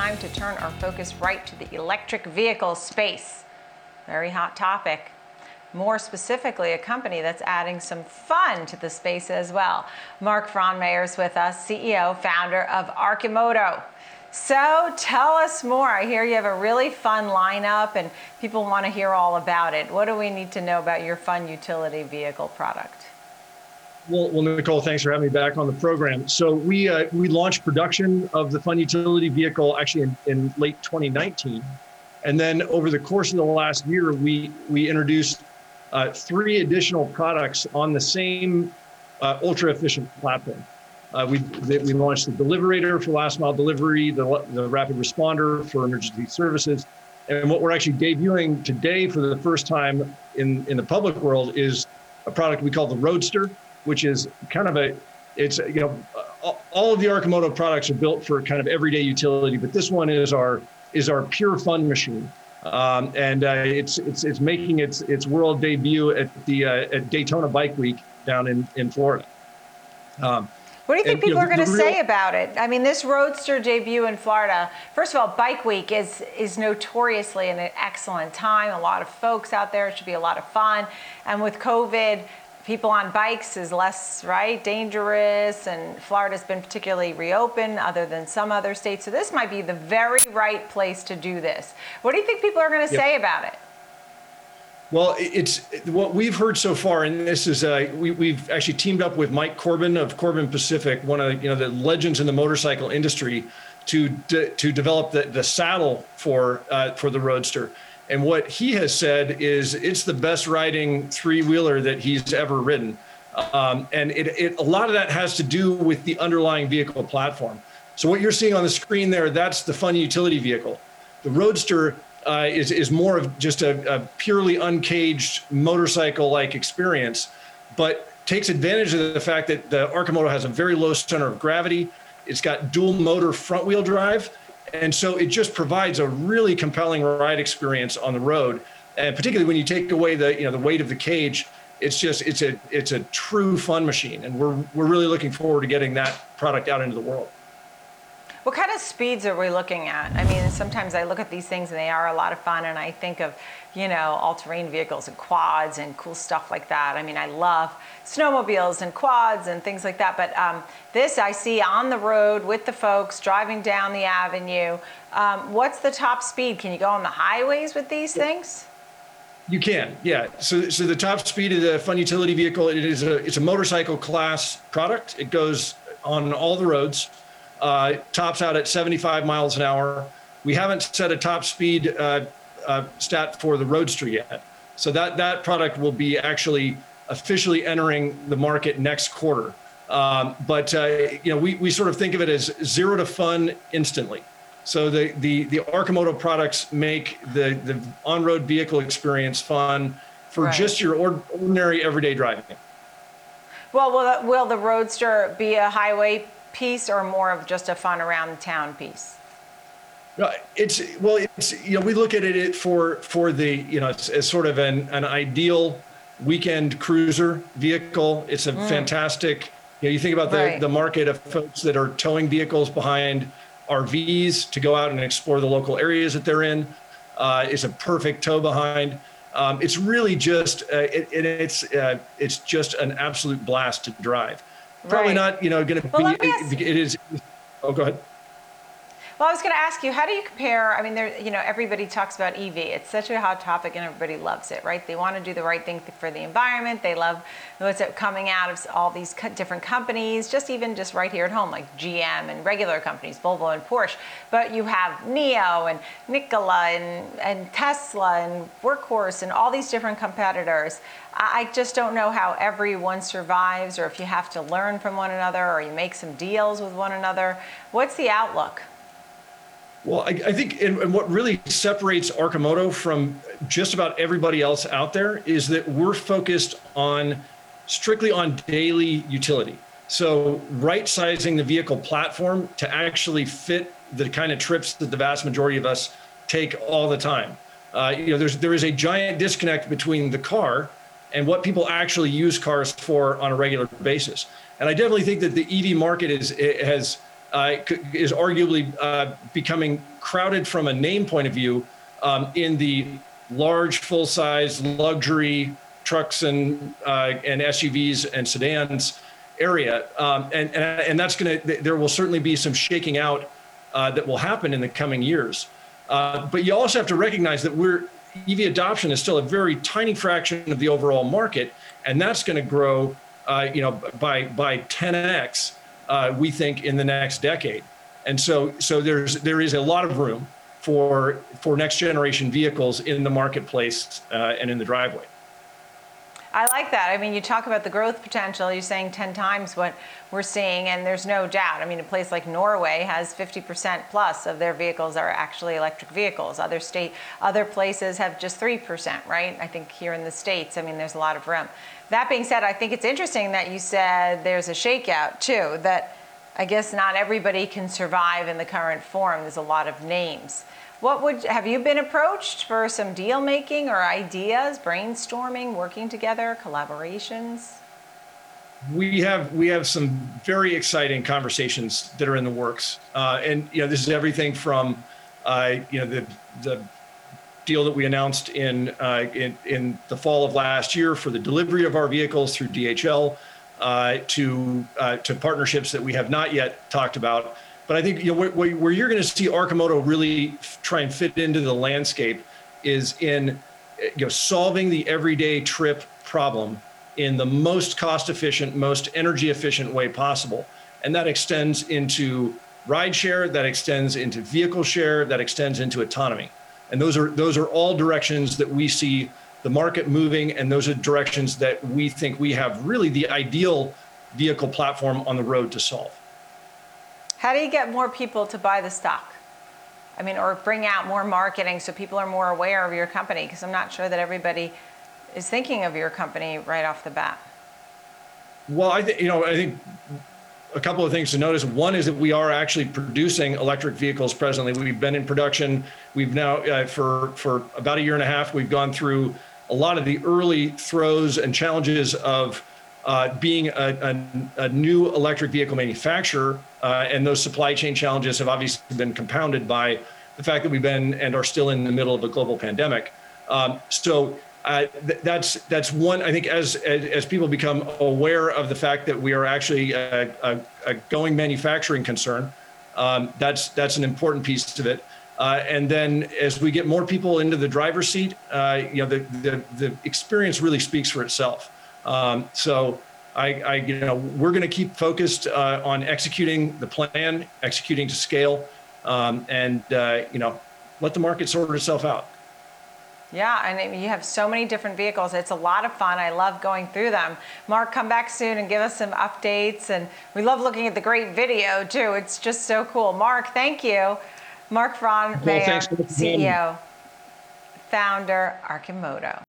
time to turn our focus right to the electric vehicle space. Very hot topic. More specifically, a company that's adding some fun to the space as well. Mark Frohnmayer is with us, CEO, founder of Arcimoto. So tell us more. I hear you have a really fun lineup and people want to hear all about it. What do we need to know about your fun utility vehicle product? Well, well, Nicole, thanks for having me back on the program. So we uh, we launched production of the Fun Utility Vehicle actually in, in late 2019, and then over the course of the last year, we we introduced uh, three additional products on the same uh, ultra efficient platform. Uh, we we launched the Deliverator for last mile delivery, the the Rapid Responder for emergency services, and what we're actually debuting today for the first time in in the public world is a product we call the Roadster, which is kind of a it's you know all of the Arcimoto products are built for kind of everyday utility, but this one is our is our pure fun machine. Um, and uh, it's it's it's making its its world debut at the uh, at Daytona Bike Week down in in Florida. Um, what do you think and, people you know, are going to say about it? I mean, this Roadster debut in Florida. First of all, Bike Week is is notoriously an excellent time. A lot of folks out there. It should be a lot of fun. And with COVID, people on bikes is less right dangerous, and Florida's been particularly reopened, other than some other states. So this might be the very right place to do this. What do you think people are going to yep. say about it? Well, it's what we've heard so far, and this is uh, we, have actually teamed up with Mike Corbin of Corbin Pacific, one of the, you know the legends in the motorcycle industry, to de- to develop the, the saddle for uh, for the Roadster. And what he has said is it's the best riding three wheeler that he's ever ridden. Um, and it, it, a lot of that has to do with the underlying vehicle platform. So what you're seeing on the screen there, that's the fun utility vehicle. The Roadster uh, is, is more of just a, a purely uncaged motorcycle-like experience, but takes advantage of the fact that the Arcimoto has a very low center of gravity. It's got dual motor front wheel drive. And so it just provides a really compelling ride experience on the road. And particularly when you take away the, you know, the weight of the cage, it's just, it's a, it's a true fun machine. And we're, we're really looking forward to getting that product out into the world. What kind of speeds are we looking at? I mean, sometimes I look at these things and they are a lot of fun, and I think of, you know, all terrain vehicles and quads and cool stuff like that. I mean, I love snowmobiles and quads and things like that, but um, this I see on the road with the folks driving down the avenue. Um, what's the top speed? Can you go on the highways with these things? You can, yeah. So, so the top speed of the fun utility vehicle, it is a it's a motorcycle class product. It goes on all the roads uh, tops out at 75 miles an hour. We haven't set a top speed uh, uh, stat for the Roadster yet. So that, that product will be actually officially entering the market next quarter. Um, but uh, you know, we, we sort of think of it as zero to fun instantly. So the, the, the Arcimoto products make the, the on-road vehicle experience fun for right. just your ordinary everyday driving. Well, will will the Roadster be a highway piece or more of just a fun around town piece? It's well, it's you know we look at it for for the you know as sort of an an ideal weekend cruiser vehicle. It's a mm. fantastic. You know, you think about the right. the market of folks that are towing vehicles behind RVs to go out and explore the local areas that they're in. Uh, it's a perfect tow behind. Um, it's really just uh, it, it, it's uh, it's just an absolute blast to drive. Probably right. not, you know, going to well, be. It, it is. Oh, go ahead. Well, I was going to ask you, how do you compare? I mean, there, you know, everybody talks about EV. It's such a hot topic, and everybody loves it, right? They want to do the right thing for the environment. They love what's coming out of all these different companies, just even just right here at home, like GM and regular companies, Volvo and Porsche. But you have NIO and Nikola and, and Tesla and Workhorse and all these different competitors. I just don't know how everyone survives, or if you have to learn from one another, or you make some deals with one another. What's the outlook? Well, I, I think and, and, what really separates Arcimoto from just about everybody else out there is that we're focused on strictly on daily utility. So right sizing the vehicle platform to actually fit the kind of trips that the vast majority of us take all the time. Uh, you know, there's there is a giant disconnect between the car and what people actually use cars for on a regular basis. And I definitely think that the EV market is has uh, is arguably uh, becoming crowded from a name point of view um, in the large, full-size luxury trucks and uh, and SUVs and sedans area, um, and, and and that's going to there will certainly be some shaking out uh, that will happen in the coming years. Uh, but you also have to recognize that we're EV adoption is still a very tiny fraction of the overall market, and that's going to grow, uh, you know, by by 10x. Uh, we think in the next decade, and so so there's there is a lot of room for for next generation vehicles in the marketplace uh, and in the driveway. I like that. I mean, you talk about the growth potential. You're saying 10 times what we're seeing, and there's no doubt. I mean, a place like Norway has 50% plus of their vehicles are actually electric vehicles. Other state, other places have just 3%, right? I think here in the states, I mean, there's a lot of room. That being said, I think it's interesting that you said there's a shakeout too. That I guess not everybody can survive in the current form. There's a lot of names. What would have you been approached for some deal making or ideas, brainstorming, working together, collaborations? We have we have some very exciting conversations that are in the works, uh, and you know this is everything from uh, you know the the deal that we announced in, uh, in in the fall of last year for the delivery of our vehicles through DHL to uh, to partnerships that we have not yet talked about. But I think you know where, where you're going to see Arcimoto really try and fit into the landscape is in you know solving the everyday trip problem in the most cost efficient, most energy efficient way possible. And that extends into ride share, that extends into vehicle share, that extends into autonomy. And those are those are all directions that we see the market moving, and those are directions that we think we have really the ideal vehicle platform on the road to solve. How do you get more people to buy the stock? I mean, or bring out more marketing so people are more aware of your company? Because I'm not sure that everybody is thinking of your company right off the bat. Well, I think you know, I think a couple of things to notice. One is that we are actually producing electric vehicles presently. We've been in production. We've now uh, for for about a year and a half. We've gone through a lot of the early throes and challenges of uh, being a, a, a, new electric vehicle manufacturer, uh, and those supply chain challenges have obviously been compounded by the fact that we've been and are still in the middle of a global pandemic. Um, so uh, th- that's that's one. I think as, as as people become aware of the fact that we are actually a, a, going manufacturing concern, um, that's that's an important piece of it. Uh, and then as we get more people into the driver's seat, uh, you know, the, the the experience really speaks for itself. Um, so. I, I, you know, we're going to keep focused uh, on executing the plan, executing to scale, um, and uh, you know, let the market sort itself out. Yeah, and you have so many different vehicles. It's a lot of fun. I love going through them. Mark, come back soon and give us some updates. And we love looking at the great video too. It's just so cool. Mark, thank you. Mark Von Well, Mayer, thanks for the time. CEO, founder, Arcimoto.